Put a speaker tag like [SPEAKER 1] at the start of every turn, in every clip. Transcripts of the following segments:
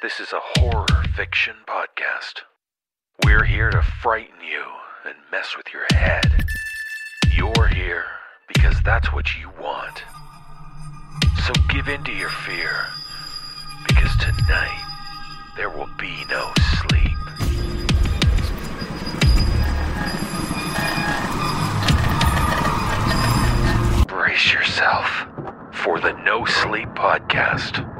[SPEAKER 1] This is a horror fiction podcast. We're here to frighten you and mess with your head. You're here because that's what you want. So give in to your fear because tonight there will be no sleep. Brace yourself for the No Sleep Podcast.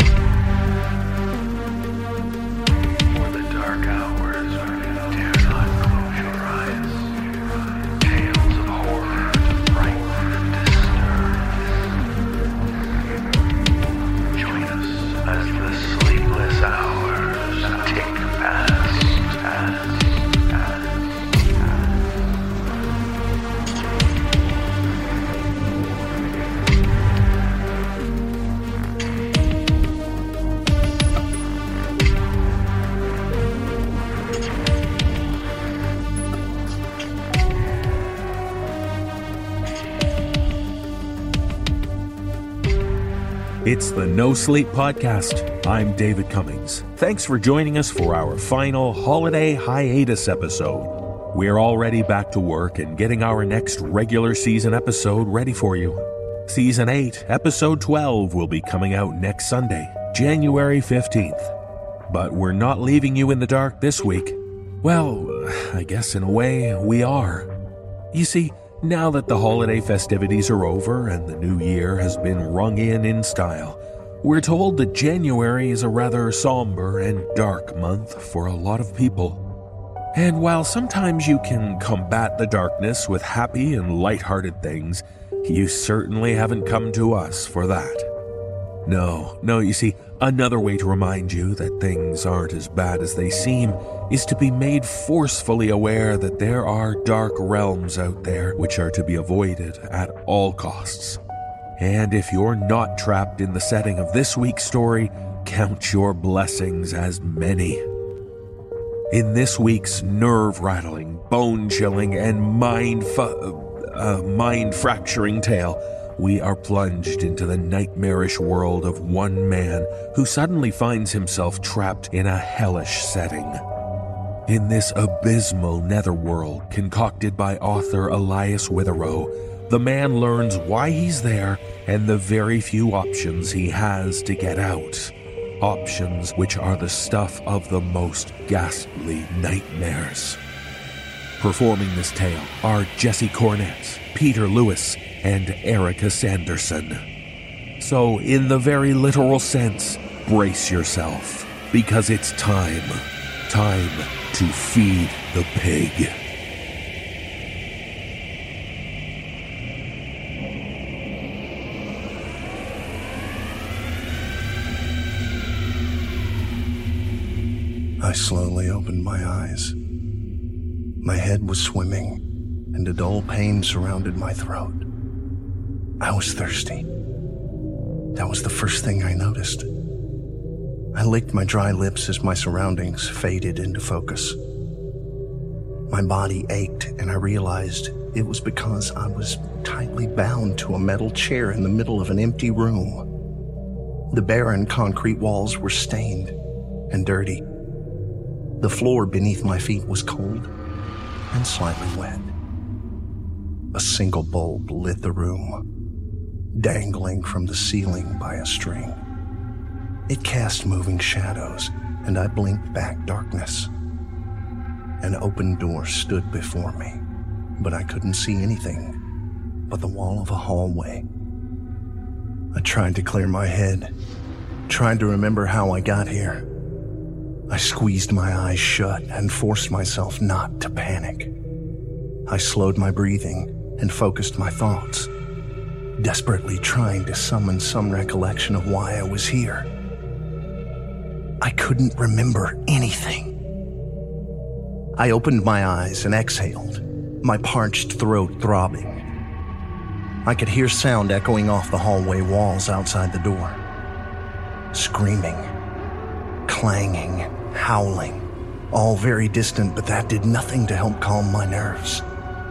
[SPEAKER 2] It's the No Sleep Podcast. I'm David Cummings. Thanks for joining us for our final holiday hiatus episode. We're already back to work and getting our next regular season episode ready for you. Season 8, Episode 12 will be coming out next Sunday, January 15th. But we're not leaving you in the dark this week. Well, I guess in a way we are. You see, now that the holiday festivities are over and the new year has been rung in in style, we're told that January is a rather somber and dark month for a lot of people. And while sometimes you can combat the darkness with happy and light-hearted things, you certainly haven't come to us for that. No, no, you see, another way to remind you that things aren't as bad as they seem is to be made forcefully aware that there are dark realms out there which are to be avoided at all costs. And if you're not trapped in the setting of this week's story, count your blessings as many. In this week's nerve rattling, bone chilling, and mind fu- uh, mind fracturing tale, we are plunged into the nightmarish world of one man who suddenly finds himself trapped in a hellish setting. In this abysmal netherworld concocted by author Elias Witherow, the man learns why he's there and the very few options he has to get out. Options which are the stuff of the most ghastly nightmares. Performing this tale are Jesse Cornett, Peter Lewis, and Erika Sanderson. So, in the very literal sense, brace yourself, because it's time. Time to feed the pig.
[SPEAKER 3] I slowly opened my eyes. My head was swimming, and a dull pain surrounded my throat. I was thirsty. That was the first thing I noticed. I licked my dry lips as my surroundings faded into focus. My body ached, and I realized it was because I was tightly bound to a metal chair in the middle of an empty room. The barren concrete walls were stained and dirty. The floor beneath my feet was cold and slightly wet. A single bulb lit the room, dangling from the ceiling by a string. It cast moving shadows, and I blinked back darkness. An open door stood before me, but I couldn't see anything but the wall of a hallway. I tried to clear my head, tried to remember how I got here. I squeezed my eyes shut and forced myself not to panic. I slowed my breathing and focused my thoughts, desperately trying to summon some recollection of why I was here. I couldn't remember anything. I opened my eyes and exhaled, my parched throat throbbing. I could hear sound echoing off the hallway walls outside the door. Screaming, clanging, howling, all very distant, but that did nothing to help calm my nerves.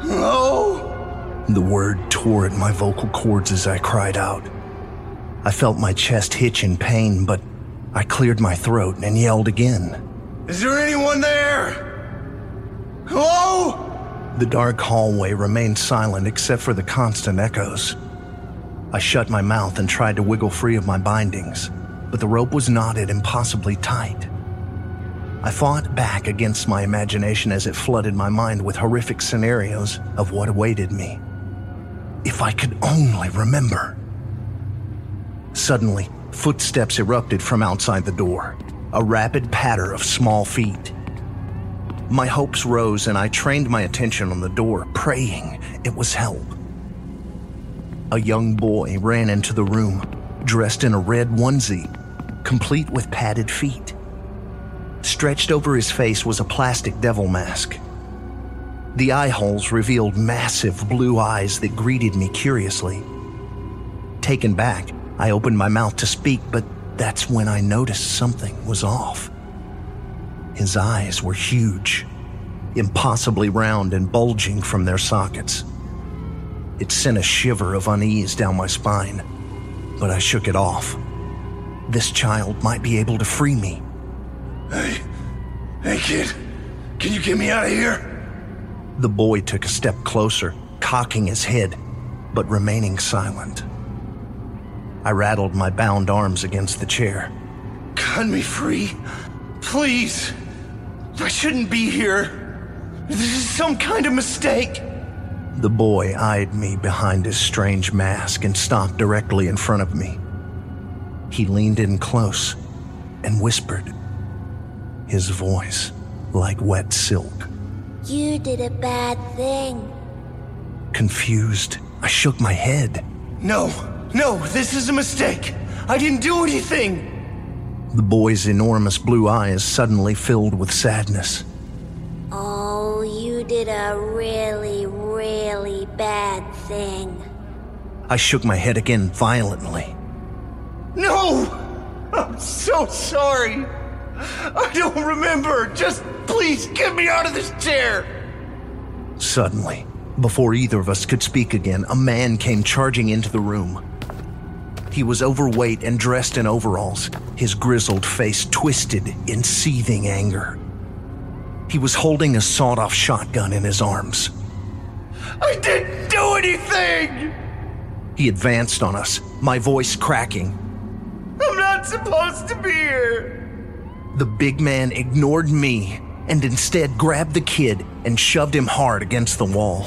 [SPEAKER 3] No! The word tore at my vocal cords as I cried out. I felt my chest hitch in pain, but I cleared my throat and yelled again.
[SPEAKER 4] Is there anyone there? Hello?
[SPEAKER 3] The dark hallway remained silent except for the constant echoes. I shut my mouth and tried to wiggle free of my bindings, but the rope was knotted impossibly tight. I fought back against my imagination as it flooded my mind with horrific scenarios of what awaited me. If I could only remember. Suddenly, footsteps erupted from outside the door, a rapid patter of small feet. My hopes rose and I trained my attention on the door, praying it was help. A young boy ran into the room, dressed in a red onesie, complete with padded feet. Stretched over his face was a plastic devil mask. The eye holes revealed massive blue eyes that greeted me curiously. Taken back, I opened my mouth to speak, but that's when I noticed something was off. His eyes were huge, impossibly round and bulging from their sockets. It sent a shiver of unease down my spine, but I shook it off. This child might be able to free me.
[SPEAKER 4] Hey, hey kid, can you get me out of here?
[SPEAKER 3] The boy took a step closer, cocking his head, but remaining silent. I rattled my bound arms against the chair.
[SPEAKER 4] Cut me free, please. I shouldn't be here. This is some kind of mistake.
[SPEAKER 3] The boy eyed me behind his strange mask and stopped directly in front of me. He leaned in close and whispered, his voice like wet silk.
[SPEAKER 5] You did a bad thing.
[SPEAKER 3] Confused, I shook my head.
[SPEAKER 4] No, no, this is a mistake. I didn't do anything.
[SPEAKER 3] The boy's enormous blue eyes suddenly filled with sadness.
[SPEAKER 5] Oh, you did a really, really bad thing.
[SPEAKER 3] I shook my head again violently.
[SPEAKER 4] No! I'm so sorry. I don't remember. Just please get me out of this chair.
[SPEAKER 3] Suddenly, before either of us could speak again, a man came charging into the room. He was overweight and dressed in overalls, his grizzled face twisted in seething anger. He was holding a sawed off shotgun in his arms.
[SPEAKER 4] I didn't do anything!
[SPEAKER 3] He advanced on us, my voice cracking.
[SPEAKER 4] I'm not supposed to be here.
[SPEAKER 3] The big man ignored me and instead grabbed the kid and shoved him hard against the wall.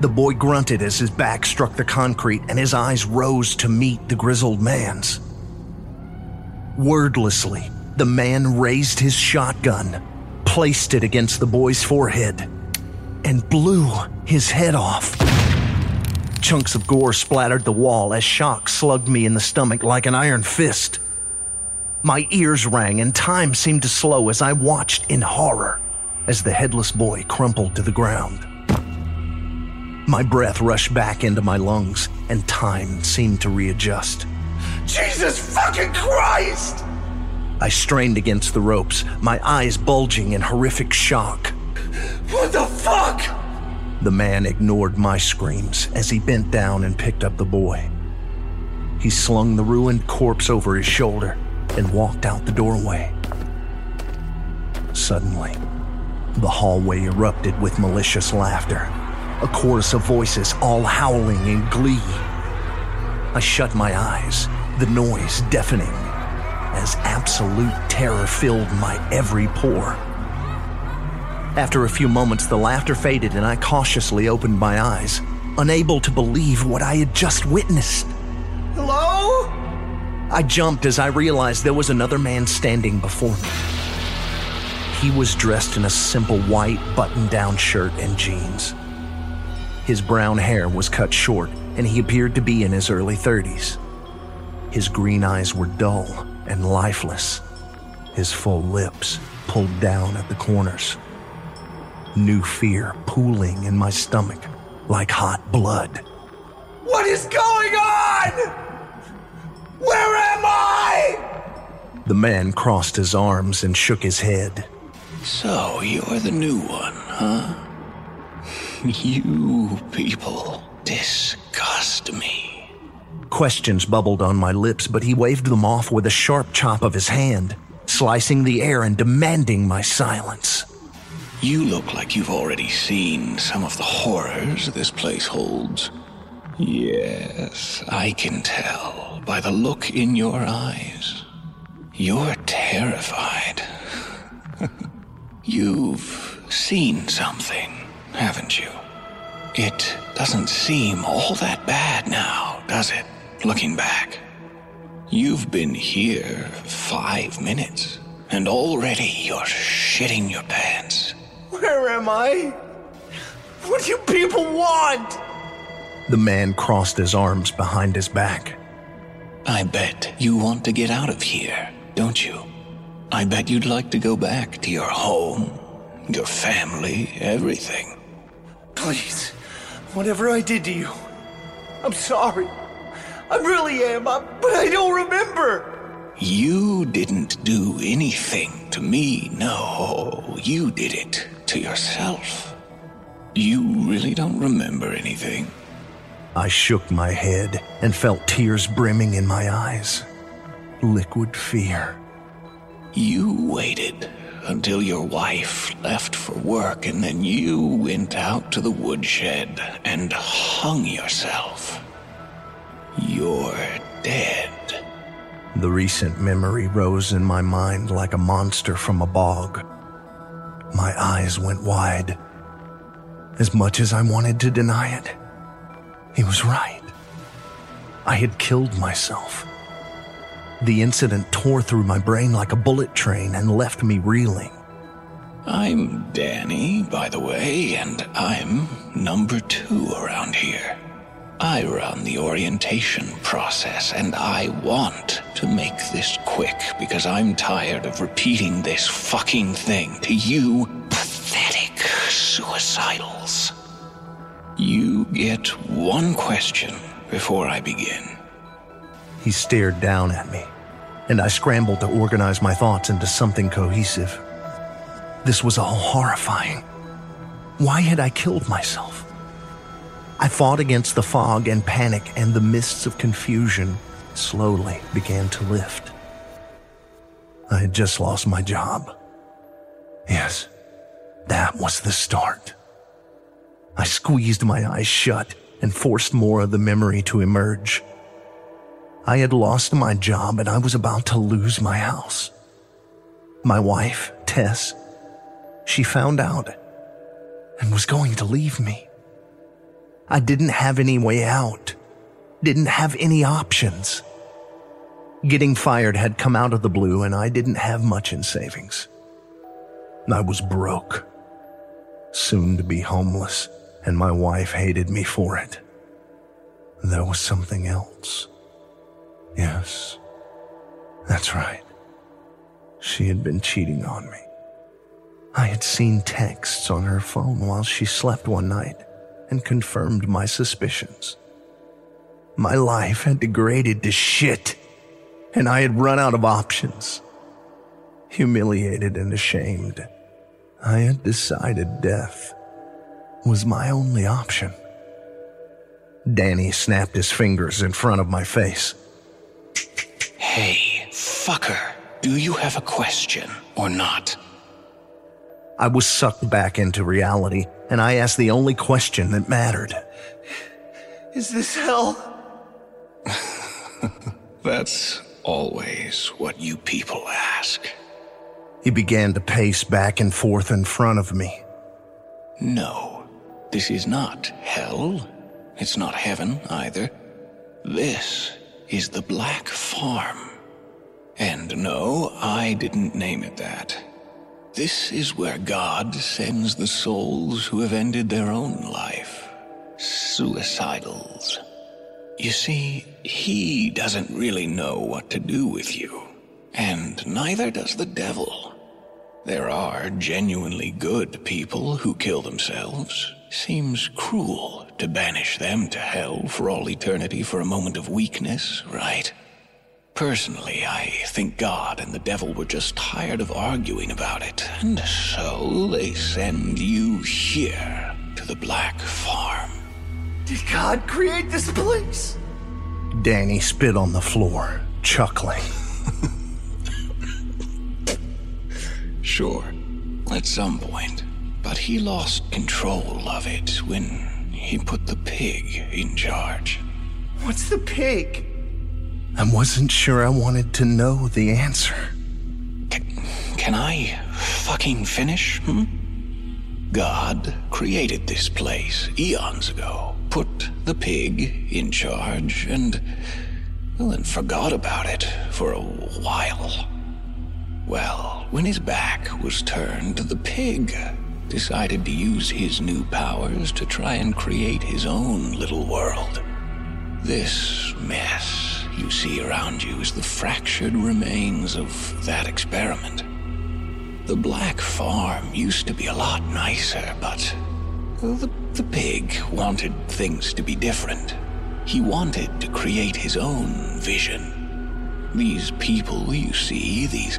[SPEAKER 3] The boy grunted as his back struck the concrete and his eyes rose to meet the grizzled man's. Wordlessly, the man raised his shotgun, placed it against the boy's forehead, and blew his head off. Chunks of gore splattered the wall as shock slugged me in the stomach like an iron fist. My ears rang and time seemed to slow as I watched in horror as the headless boy crumpled to the ground. My breath rushed back into my lungs and time seemed to readjust.
[SPEAKER 4] Jesus fucking Christ!
[SPEAKER 3] I strained against the ropes, my eyes bulging in horrific shock.
[SPEAKER 4] What the fuck?
[SPEAKER 3] The man ignored my screams as he bent down and picked up the boy. He slung the ruined corpse over his shoulder and walked out the doorway. Suddenly, the hallway erupted with malicious laughter, a chorus of voices all howling in glee. I shut my eyes, the noise deafening, as absolute terror filled my every pore. After a few moments, the laughter faded and I cautiously opened my eyes, unable to believe what I had just witnessed.
[SPEAKER 4] Hello?
[SPEAKER 3] I jumped as I realized there was another man standing before me. He was dressed in a simple white button down shirt and jeans. His brown hair was cut short, and he appeared to be in his early 30s. His green eyes were dull and lifeless, his full lips pulled down at the corners. New fear pooling in my stomach like hot blood.
[SPEAKER 4] What is going on? Where am I?
[SPEAKER 3] The man crossed his arms and shook his head.
[SPEAKER 6] So, you're the new one, huh? You people disgust me.
[SPEAKER 3] Questions bubbled on my lips, but he waved them off with a sharp chop of his hand, slicing the air and demanding my silence.
[SPEAKER 6] You look like you've already seen some of the horrors this place holds. Yes, I can tell by the look in your eyes. You're terrified. You've seen something, haven't you? It doesn't seem all that bad now, does it? Looking back. You've been here five minutes, and already you're shitting your pants.
[SPEAKER 4] Where am I? What do you people want?
[SPEAKER 3] The man crossed his arms behind his back.
[SPEAKER 6] I bet you want to get out of here, don't you? I bet you'd like to go back to your home, your family, everything.
[SPEAKER 4] Please, whatever I did to you, I'm sorry. I really am, I, but I don't remember.
[SPEAKER 6] You didn't do anything to me, no. You did it to yourself. You really don't remember anything.
[SPEAKER 3] I shook my head and felt tears brimming in my eyes. Liquid fear.
[SPEAKER 6] You waited until your wife left for work and then you went out to the woodshed and hung yourself. You're dead.
[SPEAKER 3] The recent memory rose in my mind like a monster from a bog. My eyes went wide. As much as I wanted to deny it, he was right. I had killed myself. The incident tore through my brain like a bullet train and left me reeling.
[SPEAKER 6] I'm Danny, by the way, and I'm number two around here. I run the orientation process, and I want to make this quick because I'm tired of repeating this fucking thing to you pathetic suicidals. You get one question before I begin.
[SPEAKER 3] He stared down at me, and I scrambled to organize my thoughts into something cohesive. This was all horrifying. Why had I killed myself? I fought against the fog and panic, and the mists of confusion slowly began to lift. I had just lost my job. Yes, that was the start. I squeezed my eyes shut and forced more of the memory to emerge. I had lost my job and I was about to lose my house. My wife, Tess, she found out and was going to leave me. I didn't have any way out, didn't have any options. Getting fired had come out of the blue and I didn't have much in savings. I was broke, soon to be homeless, and my wife hated me for it. There was something else. Yes, that's right. She had been cheating on me. I had seen texts on her phone while she slept one night and confirmed my suspicions. My life had degraded to shit, and I had run out of options. Humiliated and ashamed, I had decided death was my only option. Danny snapped his fingers in front of my face.
[SPEAKER 6] Hey, fucker, do you have a question or not?
[SPEAKER 3] I was sucked back into reality, and I asked the only question that mattered.
[SPEAKER 4] Is this hell?
[SPEAKER 6] That's always what you people ask.
[SPEAKER 3] He began to pace back and forth in front of me.
[SPEAKER 6] No, this is not hell. It's not heaven either. This is the Black Farm. And no, I didn't name it that. This is where God sends the souls who have ended their own life. Suicidals. You see, he doesn't really know what to do with you. And neither does the devil. There are genuinely good people who kill themselves. Seems cruel to banish them to hell for all eternity for a moment of weakness, right? Personally, I think God and the devil were just tired of arguing about it, and so they send you here to the Black Farm.
[SPEAKER 4] Did God create this place?
[SPEAKER 3] Danny spit on the floor, chuckling.
[SPEAKER 6] Sure, at some point. But he lost control of it when he put the pig in charge.
[SPEAKER 4] What's the pig?
[SPEAKER 3] I wasn't sure I wanted to know the answer.
[SPEAKER 6] Can I fucking finish? Hmm? God created this place eons ago, put the pig in charge, and well, then forgot about it for a while. Well, when his back was turned, the pig decided to use his new powers to try and create his own little world. This mess you see around you is the fractured remains of that experiment. The Black Farm used to be a lot nicer, but the, the pig wanted things to be different. He wanted to create his own vision. These people you see, these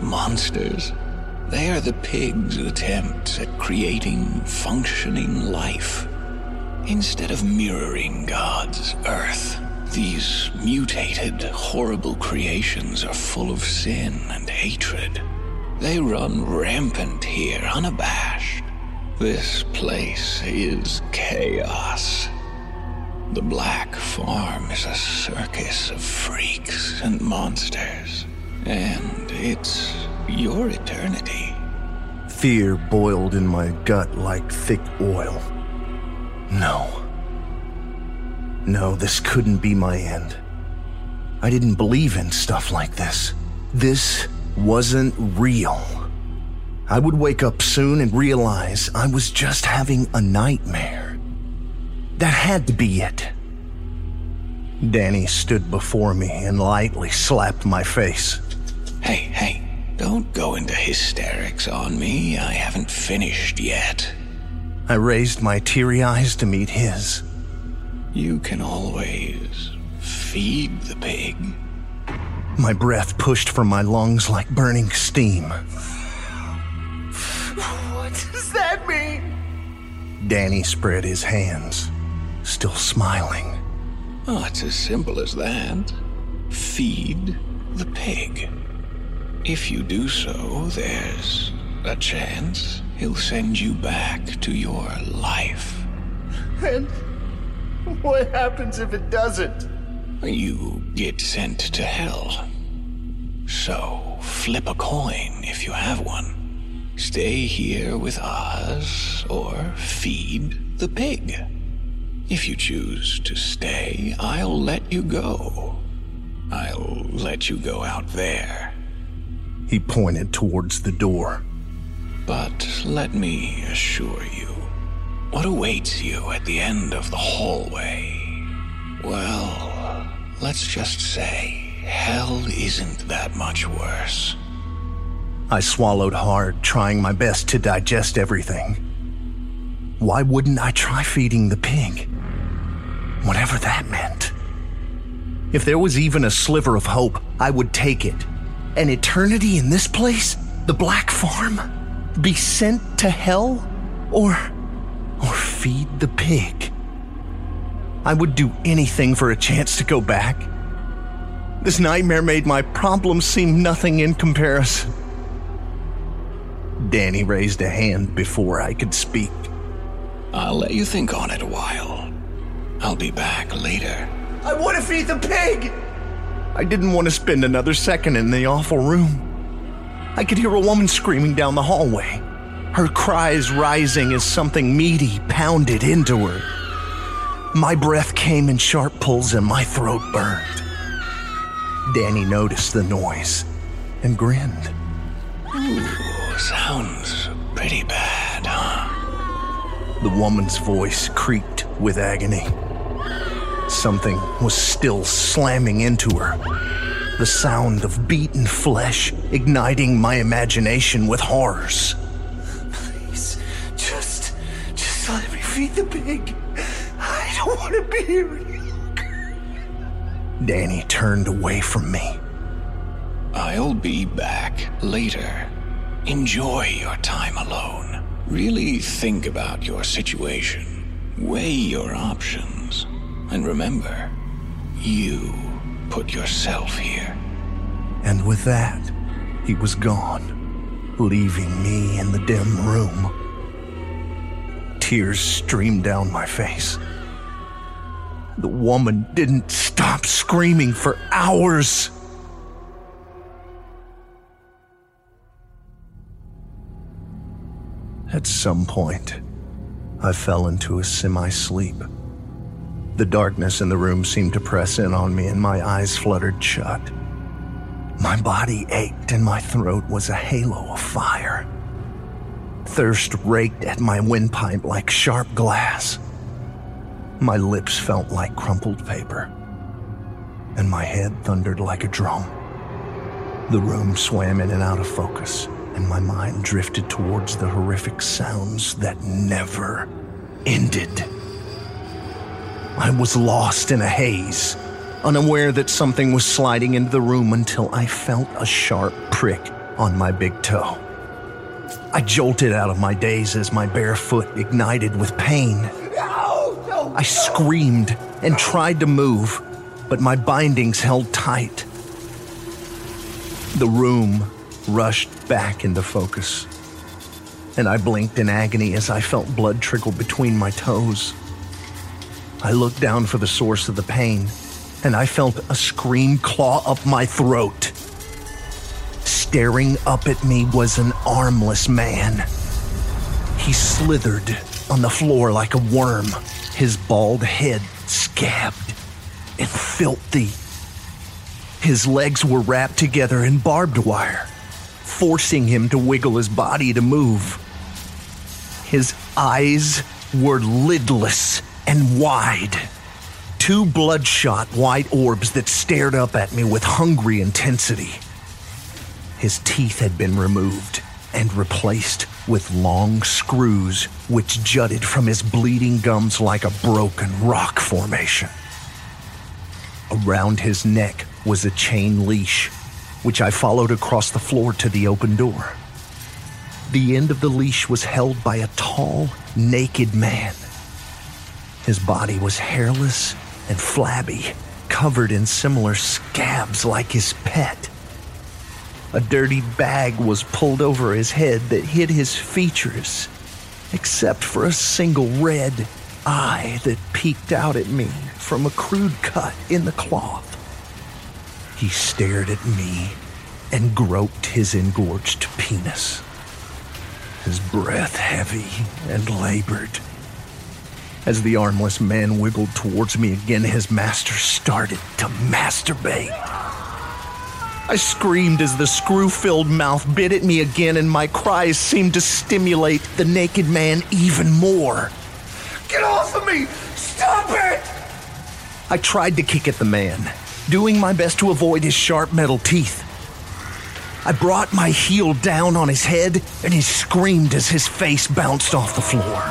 [SPEAKER 6] monsters, they are the pig's attempts at creating functioning life. Instead of mirroring God's earth, these mutated, horrible creations are full of sin and hatred. They run rampant here, unabashed. This place is chaos. The Black Farm is a circus of freaks and monsters, and it's your eternity.
[SPEAKER 3] Fear boiled in my gut like thick oil. No. No, this couldn't be my end. I didn't believe in stuff like this. This wasn't real. I would wake up soon and realize I was just having a nightmare. That had to be it. Danny stood before me and lightly slapped my face.
[SPEAKER 6] Hey, hey, don't go into hysterics on me. I haven't finished yet.
[SPEAKER 3] I raised my teary eyes to meet his.
[SPEAKER 6] You can always feed the pig.
[SPEAKER 3] My breath pushed from my lungs like burning steam.
[SPEAKER 4] What does that mean?
[SPEAKER 3] Danny spread his hands, still smiling.
[SPEAKER 6] Oh, it's as simple as that. Feed the pig. If you do so, there's a chance he'll send you back to your life.
[SPEAKER 4] And what happens if it doesn't?
[SPEAKER 6] You get sent to hell. So, flip a coin if you have one. Stay here with us or feed the pig. If you choose to stay, I'll let you go. I'll let you go out there.
[SPEAKER 3] He pointed towards the door.
[SPEAKER 6] But let me assure you, what awaits you at the end of the hallway? Well, let's just say hell isn't that much worse.
[SPEAKER 3] I swallowed hard, trying my best to digest everything. Why wouldn't I try feeding the pig? Whatever that meant. If there was even a sliver of hope, I would take it. An eternity in this place? The Black Farm? Be sent to hell? Or. Or feed the pig? I would do anything for a chance to go back. This nightmare made my problems seem nothing in comparison. Danny raised a hand before I could speak.
[SPEAKER 6] I'll let you think on it a while. I'll be back later.
[SPEAKER 4] I want to feed the pig!
[SPEAKER 3] I didn't want to spend another second in the awful room. I could hear a woman screaming down the hallway, her cries rising as something meaty pounded into her. My breath came in sharp pulls and my throat burned. Danny noticed the noise and grinned.
[SPEAKER 6] Ooh, sounds pretty bad, huh?
[SPEAKER 3] The woman's voice creaked with agony. Something was still slamming into her. The sound of beaten flesh igniting my imagination with horrors.
[SPEAKER 4] Feed the pig. I don't want to be here any longer.
[SPEAKER 3] Danny turned away from me.
[SPEAKER 6] I'll be back later. Enjoy your time alone. Really think about your situation. Weigh your options. And remember, You put yourself here.
[SPEAKER 3] And with that, he was gone, leaving me in the dim room. Tears streamed down my face. The woman didn't stop screaming for hours. At some point, I fell into a semi sleep. The darkness in the room seemed to press in on me, and my eyes fluttered shut. My body ached, and my throat was a halo of fire. Thirst raked at my windpipe like sharp glass. My lips felt like crumpled paper, and my head thundered like a drum. The room swam in and out of focus, and my mind drifted towards the horrific sounds that never ended. I was lost in a haze, unaware that something was sliding into the room until I felt a sharp prick on my big toe. I jolted out of my daze as my bare foot ignited with pain. I screamed and tried to move, but my bindings held tight. The room rushed back into focus, and I blinked in agony as I felt blood trickle between my toes. I looked down for the source of the pain, and I felt a scream claw up my throat. Staring up at me was an armless man. He slithered on the floor like a worm, his bald head scabbed and filthy. His legs were wrapped together in barbed wire, forcing him to wiggle his body to move. His eyes were lidless and wide. Two bloodshot white orbs that stared up at me with hungry intensity. His teeth had been removed and replaced with long screws which jutted from his bleeding gums like a broken rock formation. Around his neck was a chain leash, which I followed across the floor to the open door. The end of the leash was held by a tall, naked man. His body was hairless and flabby, covered in similar scabs like his pet. A dirty bag was pulled over his head that hid his features, except for a single red eye that peeked out at me from a crude cut in the cloth. He stared at me and groped his engorged penis, his breath heavy and labored. As the armless man wiggled towards me again, his master started to masturbate. I screamed as the screw filled mouth bit at me again, and my cries seemed to stimulate the naked man even more.
[SPEAKER 4] Get off of me! Stop it!
[SPEAKER 3] I tried to kick at the man, doing my best to avoid his sharp metal teeth. I brought my heel down on his head, and he screamed as his face bounced off the floor.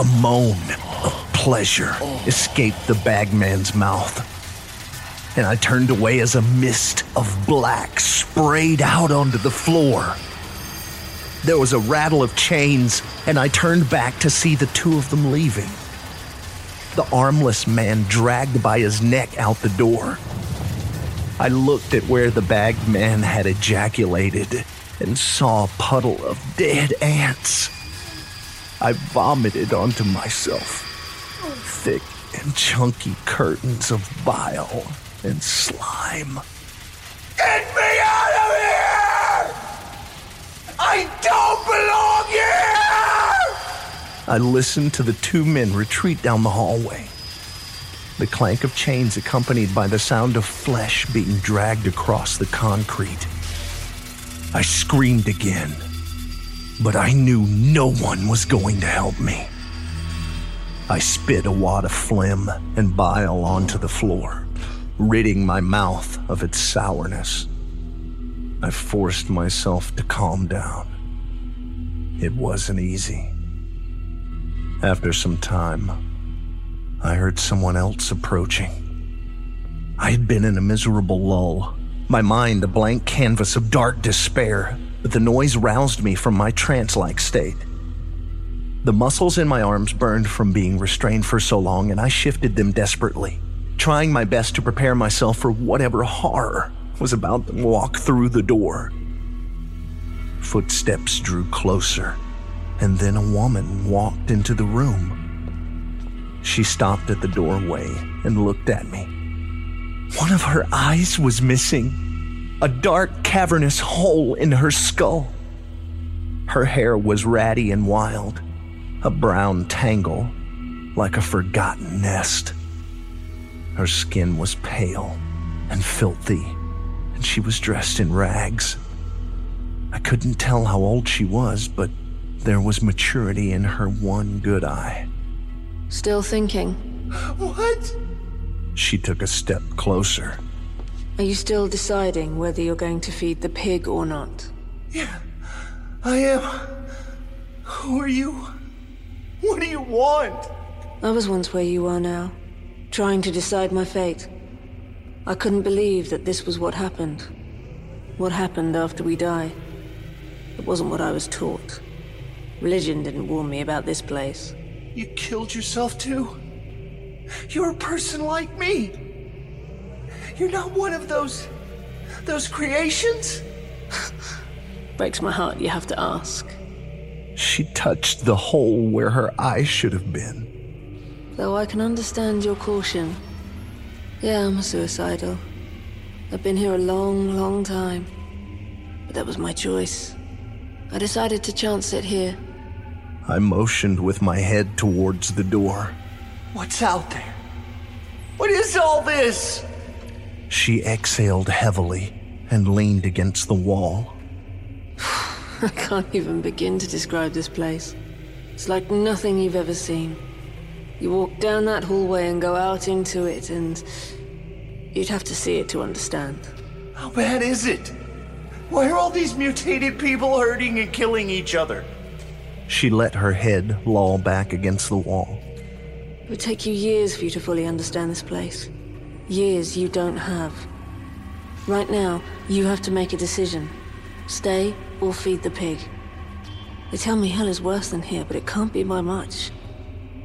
[SPEAKER 3] A moan of pleasure escaped the bagman's mouth, and I turned away as a mist of black sprayed out onto the floor. There was a rattle of chains, and I turned back to see the two of them leaving. The armless man dragged by his neck out the door. I looked at where the bagged man had ejaculated and saw a puddle of dead ants. I vomited onto myself thick and chunky curtains of bile and slime.
[SPEAKER 4] Get me out of here! I don't belong here!
[SPEAKER 3] I listened to the two men retreat down the hallway. The clank of chains accompanied by the sound of flesh being dragged across the concrete. I screamed again, but I knew no one was going to help me. I spit a wad of phlegm and bile onto the floor, ridding my mouth of its sourness. I forced myself to calm down. It wasn't easy. After some time, I heard someone else approaching. I had been in a miserable lull, my mind a blank canvas of dark despair, but the noise roused me from my trance like state. The muscles in my arms burned from being restrained for so long, and I shifted them desperately, trying my best to prepare myself for whatever horror was about to walk through the door. Footsteps drew closer, and then a woman walked into the room. She stopped at the doorway and looked at me. One of her eyes was missing, a dark, cavernous hole in her skull. Her hair was ratty and wild, a brown tangle like a forgotten nest. Her skin was pale and filthy, and she was dressed in rags. I couldn't tell how old she was, but there was maturity in her one good eye.
[SPEAKER 7] Still thinking?
[SPEAKER 4] What?
[SPEAKER 3] She took a step closer.
[SPEAKER 7] Are you still deciding whether you're going to feed the pig or not?
[SPEAKER 4] Yeah, I am. Who are you? What do you want?
[SPEAKER 7] I was once where you are now, trying to decide my fate. I couldn't believe that this was what happened. What happened after we die. It wasn't what I was taught. Religion didn't warn me about this place.
[SPEAKER 4] You killed yourself too? You're a person like me. You're not one of those. those creations?
[SPEAKER 7] Breaks my heart you have to ask.
[SPEAKER 3] She touched the hole where her eyes should have been.
[SPEAKER 7] Though I can understand your caution. Yeah, I'm a suicidal. I've been here a long, long time. But that was my choice. I decided to chance it here.
[SPEAKER 3] I motioned with my head towards the door.
[SPEAKER 4] What's out there? What is all this?
[SPEAKER 3] She exhaled heavily and leaned against the wall.
[SPEAKER 7] I can't even begin to describe this place. It's like nothing you've ever seen. You walk down that hallway and go out into it, and you'd have to see it to understand.
[SPEAKER 4] How bad is it? Why are all these mutated people hurting and killing each other?
[SPEAKER 3] She let her head loll back against the wall.
[SPEAKER 7] It would take you years for you to fully understand this place. Years you don't have. Right now, you have to make a decision. Stay or feed the pig. They tell me hell is worse than here, but it can't be by much.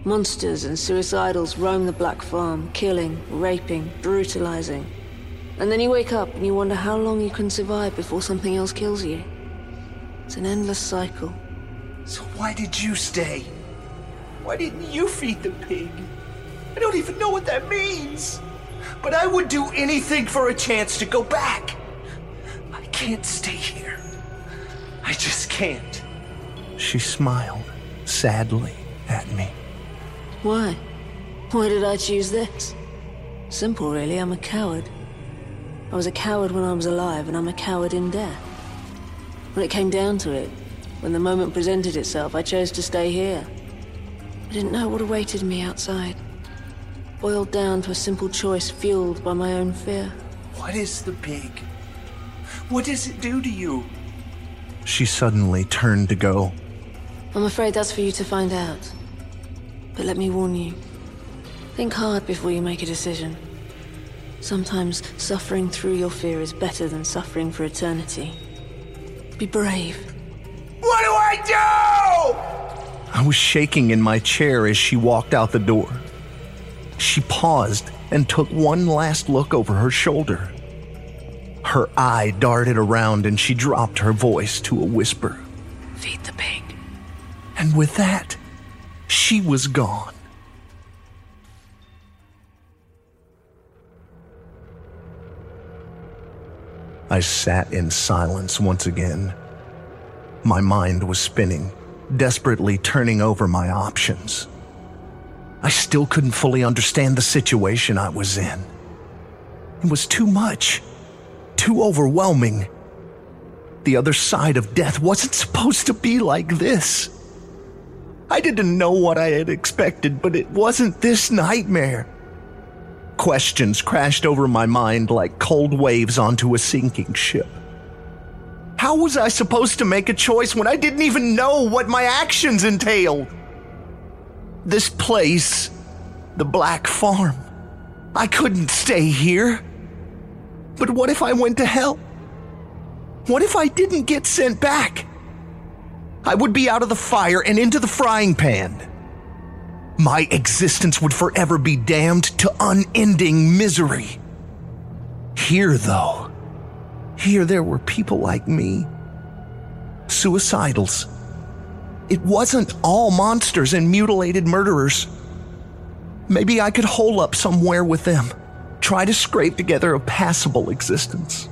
[SPEAKER 7] Monsters and suicidals roam the Black Farm, killing, raping, brutalizing. And then you wake up and you wonder how long you can survive before something else kills you. It's an endless cycle.
[SPEAKER 4] So why did you stay? Why didn't you feed the pig? I don't even know what that means. But I would do anything for a chance to go back. I can't stay here. I just can't.
[SPEAKER 3] She smiled sadly at me.
[SPEAKER 7] Why? Why did I choose this? Simple, really. I'm a coward. I was a coward when I was alive, and I'm a coward in death. When it came down to it, when the moment presented itself, I chose to stay here. I didn't know what awaited me outside. Boiled down to a simple choice fueled by my own fear.
[SPEAKER 4] What is the pig? What does it do to you?
[SPEAKER 3] She suddenly turned to go.
[SPEAKER 7] I'm afraid that's for you to find out. But let me warn you. Think hard before you make a decision. Sometimes suffering through your fear is better than suffering for eternity. Be brave.
[SPEAKER 4] What do I do?
[SPEAKER 3] I was shaking in my chair as she walked out the door. She paused and took one last look over her shoulder. Her eye darted around and she dropped her voice to a whisper.
[SPEAKER 7] Feed the pig.
[SPEAKER 3] And with that, she was gone. I sat in silence once again. My mind was spinning, desperately turning over my options. I still couldn't fully understand the situation I was in. It was too much, too overwhelming. The other side of death wasn't supposed to be like this. I didn't know what I had expected, but it wasn't this nightmare. Questions crashed over my mind like cold waves onto a sinking ship. How was I supposed to make a choice when I didn't even know what my actions entailed? This place, the Black Farm, I couldn't stay here. But what if I went to hell? What if I didn't get sent back? I would be out of the fire and into the frying pan. My existence would forever be damned to unending misery. Here, though, here there were people like me, suicidals. It wasn't all monsters and mutilated murderers. Maybe I could hole up somewhere with them, try to scrape together a passable existence.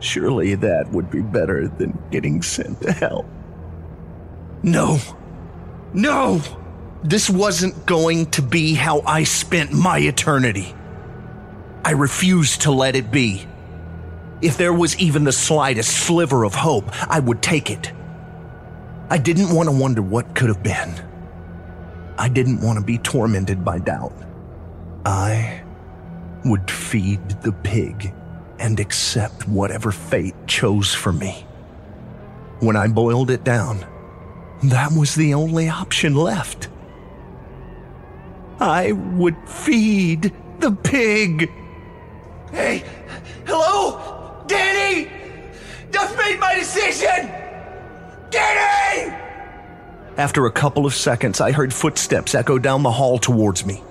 [SPEAKER 3] Surely that would be better than getting sent to hell. No. No! This wasn't going to be how I spent my eternity. I refused to let it be. If there was even the slightest sliver of hope, I would take it. I didn't want to wonder what could have been. I didn't want to be tormented by doubt. I would feed the pig and accept whatever fate chose for me. When I boiled it down, that was the only option left. I would feed the pig.
[SPEAKER 4] Hey, hello? Danny! I've made my decision! Danny!
[SPEAKER 3] After a couple of seconds, I heard footsteps echo down the hall towards me.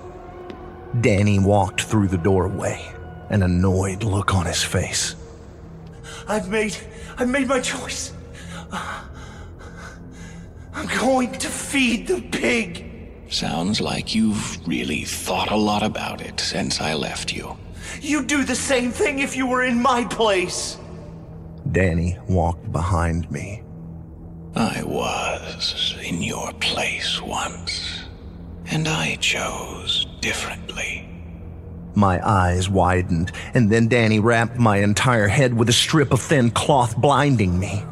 [SPEAKER 3] Danny walked through the doorway, an annoyed look on his face.
[SPEAKER 4] I've made, I've made my choice. I'm going to feed the pig.
[SPEAKER 6] Sounds like you've really thought a lot about it since I left you.
[SPEAKER 4] You'd do the same thing if you were in my place.
[SPEAKER 3] Danny walked behind me.
[SPEAKER 6] I was in your place once, and I chose differently.
[SPEAKER 3] My eyes widened, and then Danny wrapped my entire head with a strip of thin cloth, blinding me.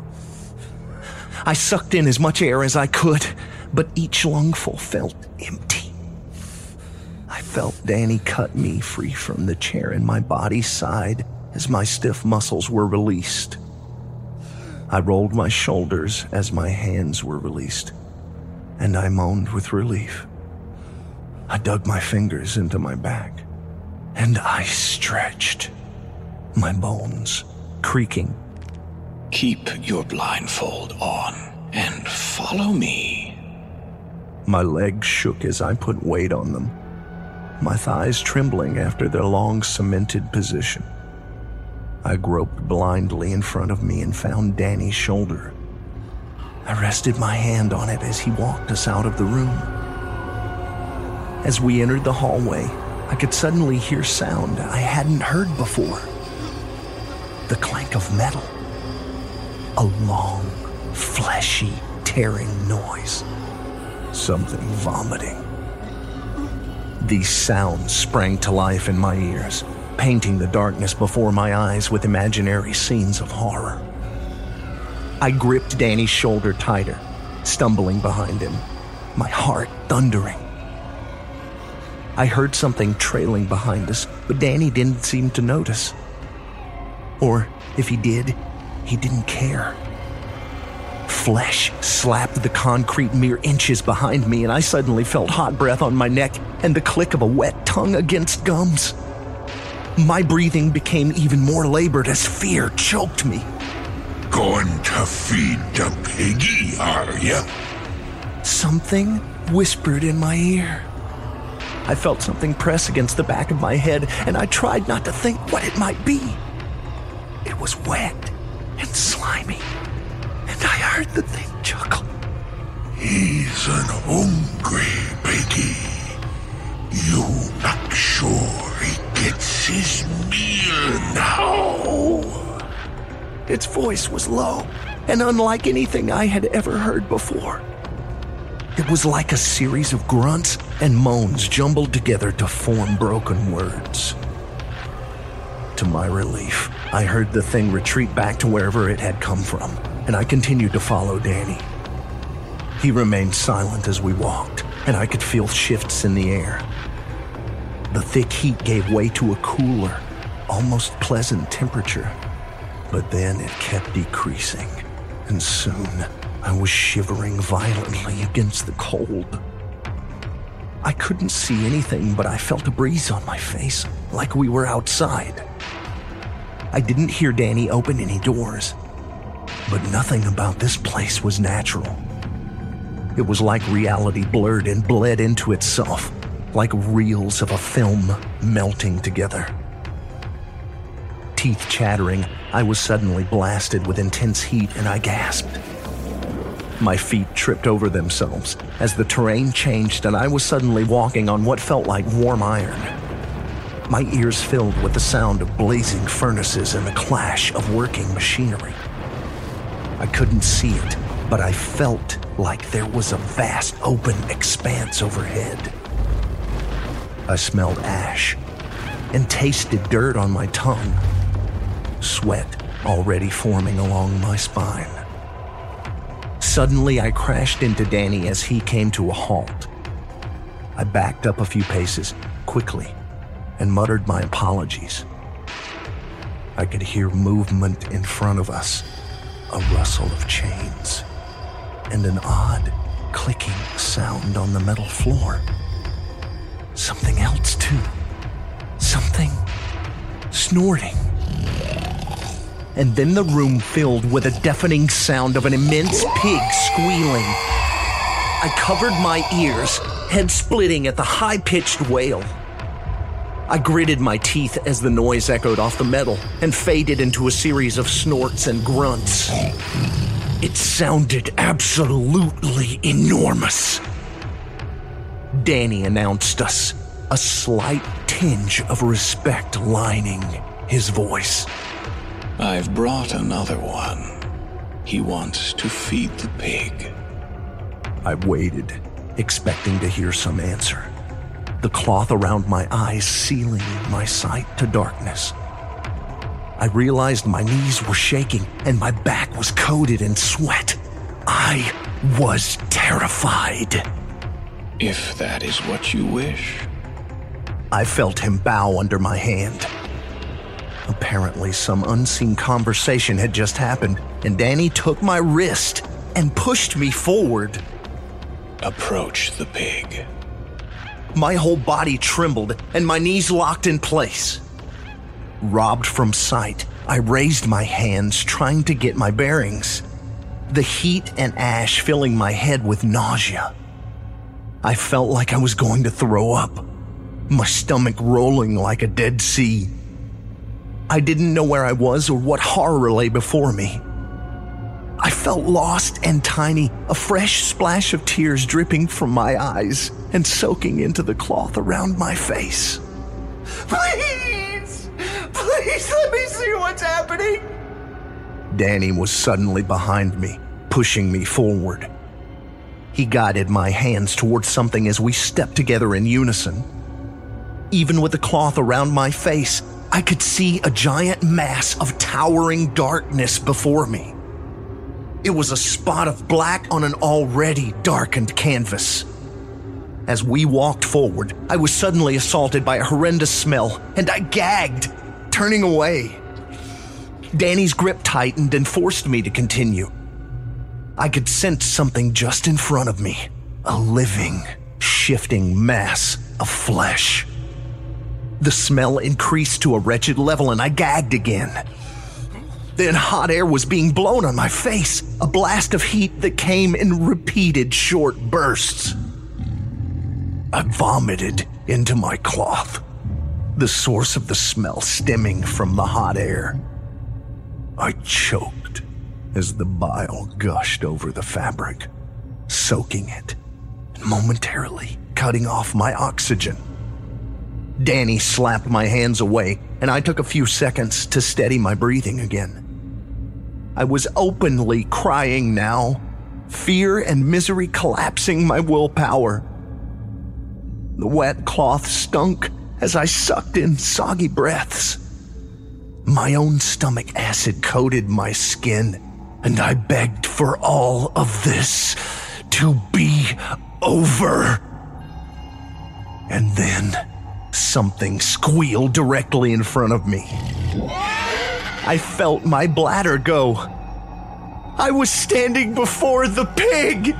[SPEAKER 3] I sucked in as much air as I could, but each lungful felt empty. I felt Danny cut me free from the chair, and my body sighed as my stiff muscles were released. I rolled my shoulders as my hands were released, and I moaned with relief. I dug my fingers into my back, and I stretched, my bones creaking.
[SPEAKER 6] Keep your blindfold on and follow me.
[SPEAKER 3] My legs shook as I put weight on them, my thighs trembling after their long cemented position. I groped blindly in front of me and found Danny's shoulder. I rested my hand on it as he walked us out of the room. As we entered the hallway, I could suddenly hear sound I hadn't heard before the clank of metal. A long, fleshy, tearing noise. Something vomiting. These sounds sprang to life in my ears, painting the darkness before my eyes with imaginary scenes of horror. I gripped Danny's shoulder tighter, stumbling behind him, my heart thundering. I heard something trailing behind us, but Danny didn't seem to notice. Or if he did, he didn't care. Flesh slapped the concrete mere inches behind me, and I suddenly felt hot breath on my neck and the click of a wet tongue against gums. My breathing became even more labored as fear choked me.
[SPEAKER 8] Going to feed the piggy, are ya?
[SPEAKER 3] Something whispered in my ear. I felt something press against the back of my head, and I tried not to think what it might be. It was wet and slimy, and I heard the thing chuckle.
[SPEAKER 8] He's an hungry piggy. You not sure he gets his meal now?
[SPEAKER 3] Its voice was low and unlike anything I had ever heard before. It was like a series of grunts and moans jumbled together to form broken words. To my relief, I heard the thing retreat back to wherever it had come from, and I continued to follow Danny. He remained silent as we walked, and I could feel shifts in the air. The thick heat gave way to a cooler, almost pleasant temperature, but then it kept decreasing, and soon I was shivering violently against the cold. I couldn't see anything, but I felt a breeze on my face, like we were outside. I didn't hear Danny open any doors, but nothing about this place was natural. It was like reality blurred and bled into itself, like reels of a film melting together. Teeth chattering, I was suddenly blasted with intense heat and I gasped. My feet tripped over themselves as the terrain changed and I was suddenly walking on what felt like warm iron. My ears filled with the sound of blazing furnaces and the clash of working machinery. I couldn't see it, but I felt like there was a vast open expanse overhead. I smelled ash and tasted dirt on my tongue, sweat already forming along my spine. Suddenly, I crashed into Danny as he came to a halt. I backed up a few paces, quickly, and muttered my apologies. I could hear movement in front of us, a rustle of chains, and an odd clicking sound on the metal floor. Something else, too. Something snorting. And then the room filled with a deafening sound of an immense pig squealing. I covered my ears, head splitting at the high pitched wail. I gritted my teeth as the noise echoed off the metal and faded into a series of snorts and grunts. It sounded absolutely enormous. Danny announced us, a slight tinge of respect lining his voice.
[SPEAKER 6] I've brought another one. He wants to feed the pig.
[SPEAKER 3] I waited, expecting to hear some answer. The cloth around my eyes sealing my sight to darkness. I realized my knees were shaking and my back was coated in sweat. I was terrified.
[SPEAKER 6] If that is what you wish.
[SPEAKER 3] I felt him bow under my hand. Apparently, some unseen conversation had just happened, and Danny took my wrist and pushed me forward.
[SPEAKER 6] Approach the pig.
[SPEAKER 3] My whole body trembled and my knees locked in place. Robbed from sight, I raised my hands, trying to get my bearings. The heat and ash filling my head with nausea. I felt like I was going to throw up, my stomach rolling like a dead sea. I didn't know where I was or what horror lay before me. I felt lost and tiny, a fresh splash of tears dripping from my eyes and soaking into the cloth around my face.
[SPEAKER 4] Please! Please let me see what's happening!
[SPEAKER 3] Danny was suddenly behind me, pushing me forward. He guided my hands towards something as we stepped together in unison. Even with the cloth around my face, I could see a giant mass of towering darkness before me. It was a spot of black on an already darkened canvas. As we walked forward, I was suddenly assaulted by a horrendous smell, and I gagged, turning away. Danny's grip tightened and forced me to continue. I could sense something just in front of me a living, shifting mass of flesh. The smell increased to a wretched level, and I gagged again. Then hot air was being blown on my face, a blast of heat that came in repeated short bursts. I vomited into my cloth, the source of the smell stemming from the hot air. I choked as the bile gushed over the fabric, soaking it, momentarily cutting off my oxygen. Danny slapped my hands away, and I took a few seconds to steady my breathing again. I was openly crying now, fear and misery collapsing my willpower. The wet cloth stunk as I sucked in soggy breaths. My own stomach acid coated my skin, and I begged for all of this to be over. And then something squealed directly in front of me. I felt my bladder go. I was standing before the pig.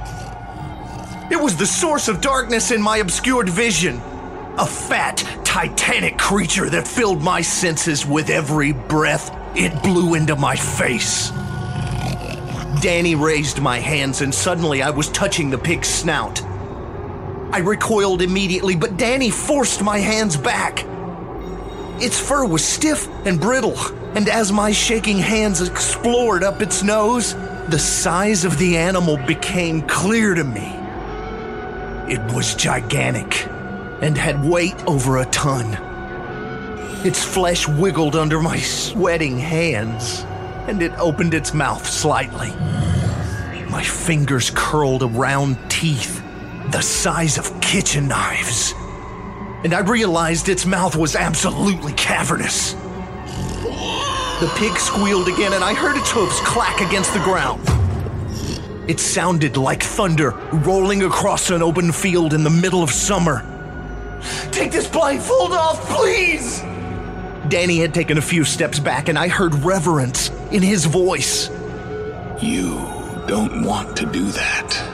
[SPEAKER 3] It was the source of darkness in my obscured vision. A fat, titanic creature that filled my senses with every breath it blew into my face. Danny raised my hands, and suddenly I was touching the pig's snout. I recoiled immediately, but Danny forced my hands back. Its fur was stiff and brittle, and as my shaking hands explored up its nose, the size of the animal became clear to me. It was gigantic and had weight over a ton. Its flesh wiggled under my sweating hands, and it opened its mouth slightly. My fingers curled around teeth the size of kitchen knives and I realized its mouth was absolutely cavernous. The pig squealed again, and I heard its hooves clack against the ground. It sounded like thunder rolling across an open field in the middle of summer. Take this blindfold off, please! Danny had taken a few steps back, and I heard reverence in his voice.
[SPEAKER 6] You don't want to do that.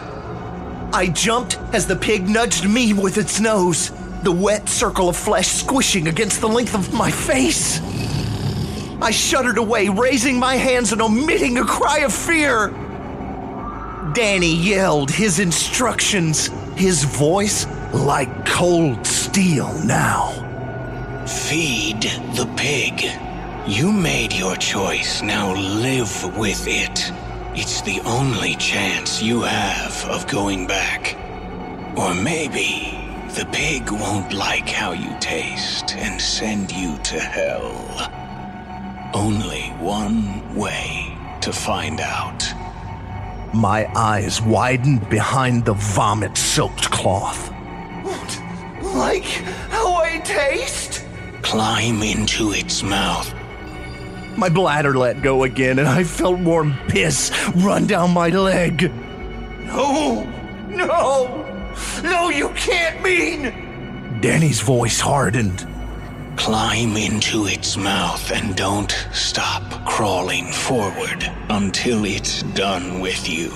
[SPEAKER 3] I jumped as the pig nudged me with its nose the wet circle of flesh squishing against the length of my face. I shuddered away, raising my hands and omitting a cry of fear. Danny yelled his instructions, his voice like cold steel now.
[SPEAKER 6] Feed the pig. You made your choice, now live with it. It's the only chance you have of going back. Or maybe the pig won't like how you taste and send you to hell. Only one way to find out.
[SPEAKER 3] My eyes widened behind the vomit soaked cloth. Won't like how I taste?
[SPEAKER 6] Climb into its mouth.
[SPEAKER 3] My bladder let go again, and I felt warm piss run down my leg. No! No! No, you can't mean! Danny's voice hardened.
[SPEAKER 6] Climb into its mouth and don't stop crawling forward until it's done with you.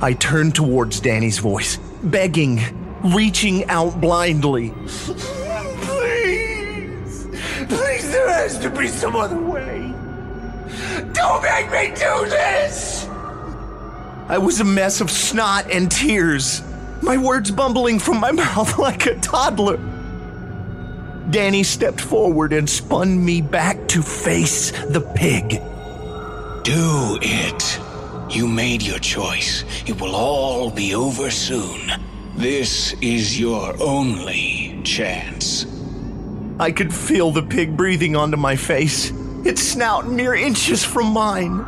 [SPEAKER 3] I turned towards Danny's voice, begging, reaching out blindly. Please! There has to be some other way! Don't make me do this! I was a mess of snot and tears my words bumbling from my mouth like a toddler. Danny stepped forward and spun me back to face the pig.
[SPEAKER 6] Do it. You made your choice. It will all be over soon. This is your only chance.
[SPEAKER 3] I could feel the pig breathing onto my face, its snout mere inches from mine.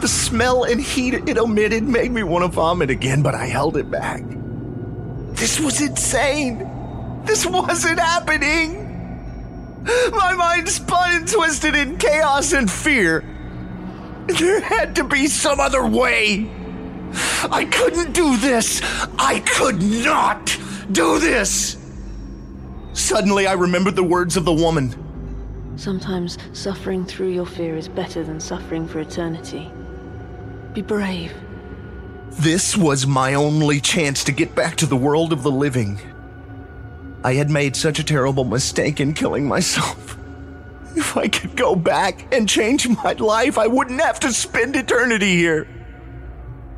[SPEAKER 3] The smell and heat it emitted made me want to vomit again, but I held it back. This was insane. This wasn't happening. My mind spun and twisted in chaos and fear. There had to be some other way. I couldn't do this. I could not do this. Suddenly, I remembered the words of the woman.
[SPEAKER 7] Sometimes suffering through your fear is better than suffering for eternity. Be brave.
[SPEAKER 3] This was my only chance to get back to the world of the living. I had made such a terrible mistake in killing myself. If I could go back and change my life, I wouldn't have to spend eternity here.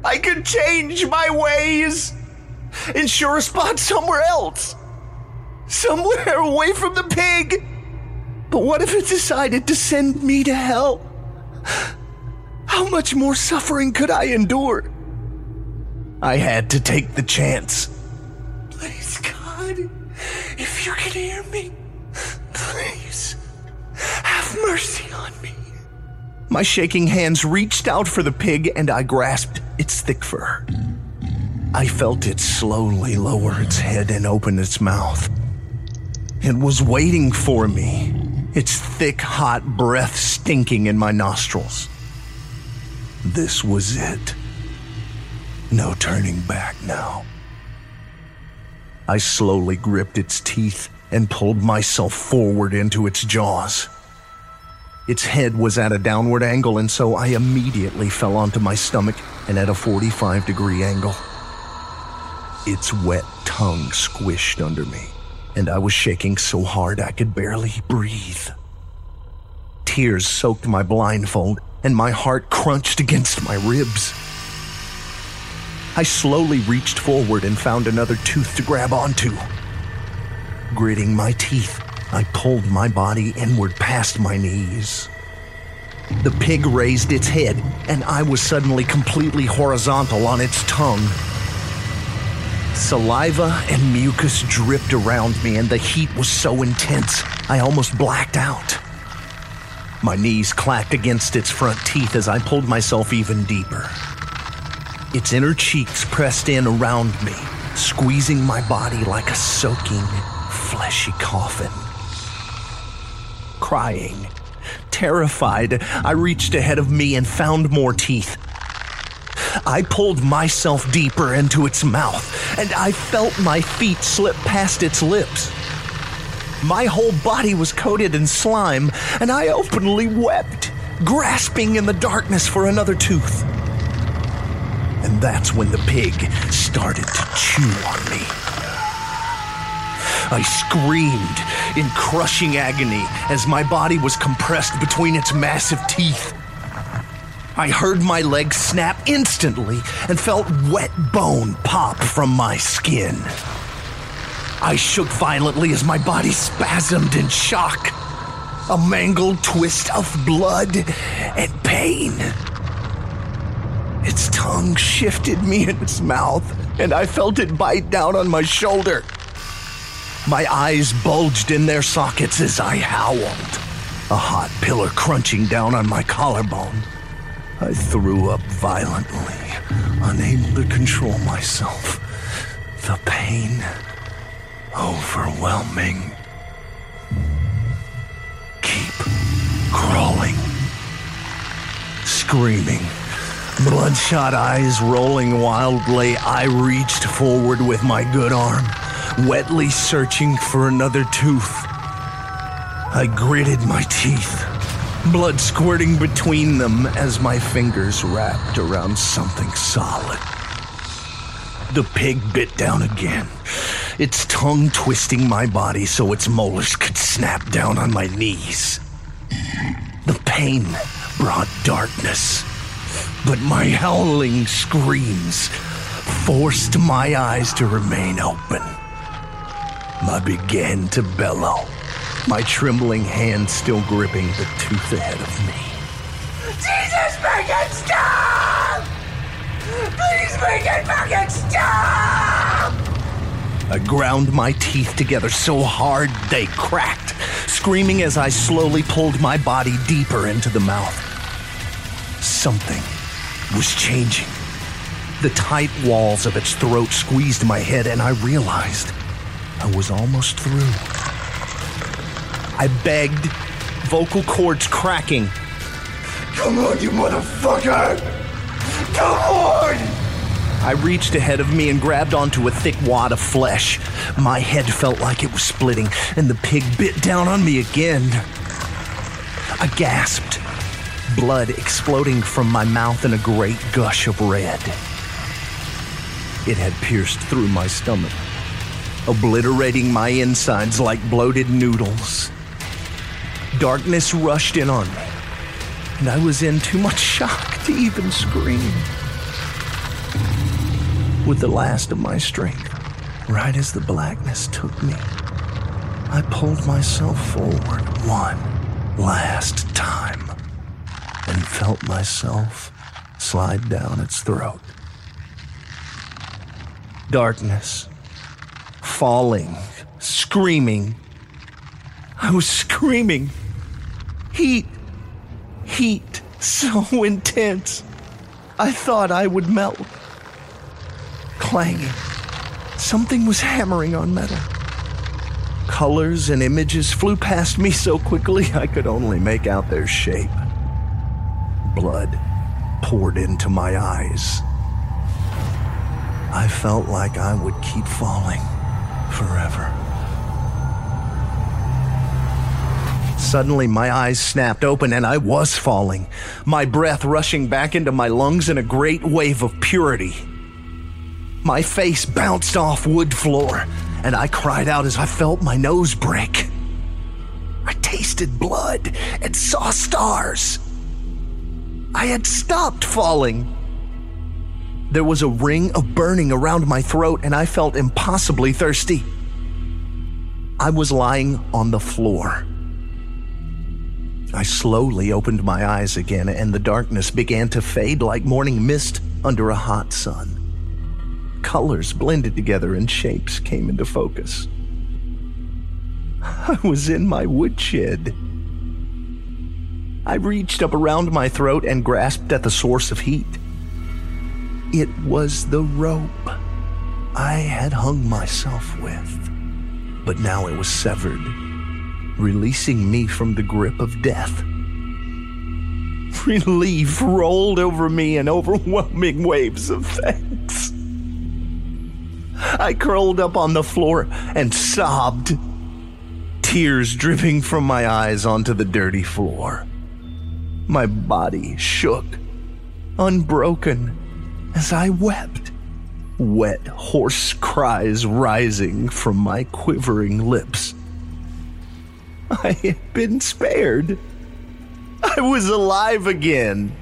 [SPEAKER 3] I could change my ways, ensure a spot somewhere else, somewhere away from the pig. But what if it decided to send me to hell? How much more suffering could I endure? I had to take the chance. Please, God, if you can hear me, please have mercy on me. My shaking hands reached out for the pig and I grasped its thick fur. I felt it slowly lower its head and open its mouth. It was waiting for me, its thick, hot breath stinking in my nostrils. This was it. No turning back now. I slowly gripped its teeth and pulled myself forward into its jaws. Its head was at a downward angle, and so I immediately fell onto my stomach and at a 45 degree angle. Its wet tongue squished under me, and I was shaking so hard I could barely breathe. Tears soaked my blindfold, and my heart crunched against my ribs. I slowly reached forward and found another tooth to grab onto. Gritting my teeth, I pulled my body inward past my knees. The pig raised its head, and I was suddenly completely horizontal on its tongue. Saliva and mucus dripped around me, and the heat was so intense I almost blacked out. My knees clacked against its front teeth as I pulled myself even deeper. Its inner cheeks pressed in around me, squeezing my body like a soaking, fleshy coffin. Crying, terrified, I reached ahead of me and found more teeth. I pulled myself deeper into its mouth, and I felt my feet slip past its lips. My whole body was coated in slime, and I openly wept, grasping in the darkness for another tooth. And that's when the pig started to chew on me. I screamed in crushing agony as my body was compressed between its massive teeth. I heard my legs snap instantly and felt wet bone pop from my skin. I shook violently as my body spasmed in shock. A mangled twist of blood and pain. Its tongue shifted me in its mouth, and I felt it bite down on my shoulder. My eyes bulged in their sockets as I howled, a hot pillar crunching down on my collarbone. I threw up violently, unable to control myself. The pain overwhelming. Keep crawling. Screaming, bloodshot eyes rolling wildly, I reached forward with my good arm, wetly searching for another tooth. I gritted my teeth, blood squirting between them as my fingers wrapped around something solid. The pig bit down again, its tongue twisting my body so its molars could snap down on my knees. The pain brought darkness, but my howling screams forced my eyes to remain open. I began to bellow, my trembling hand still gripping the tooth ahead of me.
[SPEAKER 4] Jesus, make it stop! Please make it fucking stop!
[SPEAKER 3] I ground my teeth together so hard they cracked, screaming as I slowly pulled my body deeper into the mouth. Something was changing. The tight walls of its throat squeezed my head, and I realized I was almost through. I begged, vocal cords cracking.
[SPEAKER 4] Come on, you motherfucker! Come on!
[SPEAKER 3] I reached ahead of me and grabbed onto a thick wad of flesh. My head felt like it was splitting, and the pig bit down on me again. I gasped, blood exploding from my mouth in a great gush of red. It had pierced through my stomach, obliterating my insides like bloated noodles. Darkness rushed in on me, and I was in too much shock to even scream with the last of my strength. Right as the blackness took me, I pulled myself forward one last time and felt myself slide down its throat. Darkness, falling, screaming. I was screaming. Heat, heat so intense. I thought I would melt clanging. Something was hammering on metal. Colors and images flew past me so quickly I could only make out their shape. Blood poured into my eyes. I felt like I would keep falling forever. Suddenly, my eyes snapped open and I was falling, my breath rushing back into my lungs in a great wave of purity. My face bounced off wood floor, and I cried out as I felt my nose break. I tasted blood and saw stars. I had stopped falling. There was a ring of burning around my throat, and I felt impossibly thirsty. I was lying on the floor. I slowly opened my eyes again, and the darkness began to fade like morning mist under a hot sun. Colors blended together and shapes came into focus. I was in my woodshed. I reached up around my throat and grasped at the source of heat. It was the rope I had hung myself with, but now it was severed, releasing me from the grip of death. Relief rolled over me in overwhelming waves of thanks. I curled up on the floor and sobbed, tears dripping from my eyes onto the dirty floor. My body shook, unbroken, as I wept, wet hoarse cries rising from my quivering lips. I had been spared. I was alive again.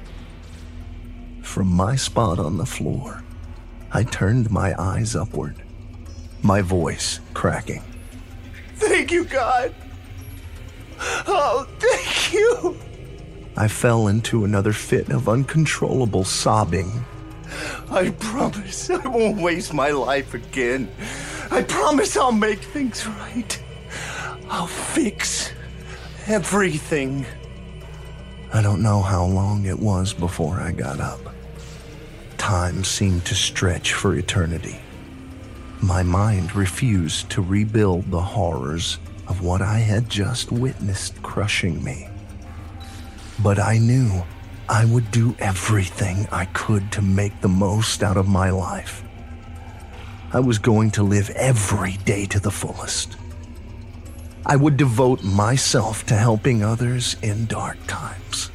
[SPEAKER 3] From my spot on the floor, I turned my eyes upward, my voice cracking.
[SPEAKER 9] Thank you, God. Oh, thank you.
[SPEAKER 3] I fell into another fit of uncontrollable sobbing.
[SPEAKER 9] I promise I won't waste my life again. I promise I'll make things right. I'll fix everything.
[SPEAKER 3] I don't know how long it was before I got up. Time seemed to stretch for eternity. My mind refused to rebuild the horrors of what I had just witnessed crushing me. But I knew I would do everything I could to make the most out of my life. I was going to live every day to the fullest. I would devote myself to helping others in dark times.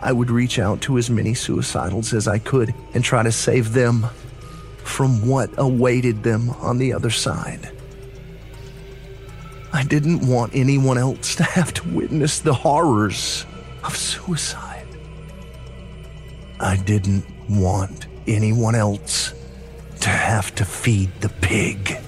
[SPEAKER 3] I would reach out to as many suicidals as I could and try to save them from what awaited them on the other side. I didn't want anyone else to have to witness the horrors of suicide. I didn't want anyone else to have to feed the pig.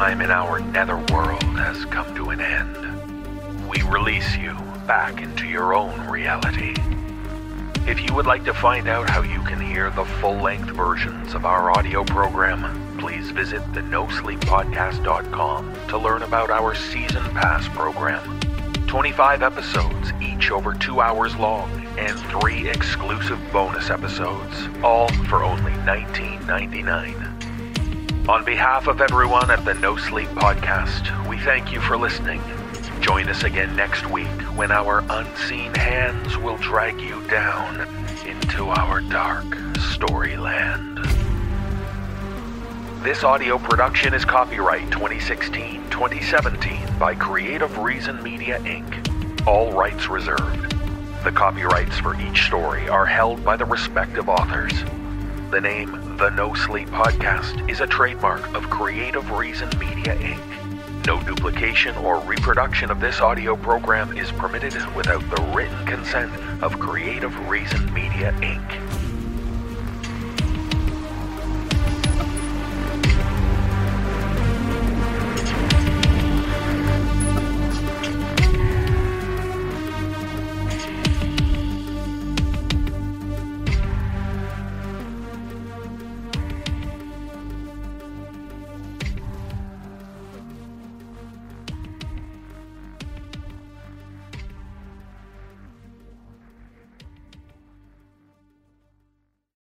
[SPEAKER 2] Time in our netherworld has come to an end. We release you back into your own reality. If you would like to find out how you can hear the full length versions of our audio program, please visit the nosleeppodcast.com to learn about our season pass program. 25 episodes, each over two hours long, and three exclusive bonus episodes, all for only $19.99. On behalf of everyone at the No Sleep Podcast, we thank you for listening. Join us again next week when our unseen hands will drag you down into our dark storyland. This audio production is copyright 2016 2017 by Creative Reason Media Inc., all rights reserved. The copyrights for each story are held by the respective authors. The name The No Sleep Podcast is a trademark of Creative Reason Media Inc. No duplication or reproduction of this audio program is permitted without the written consent of Creative Reason Media Inc.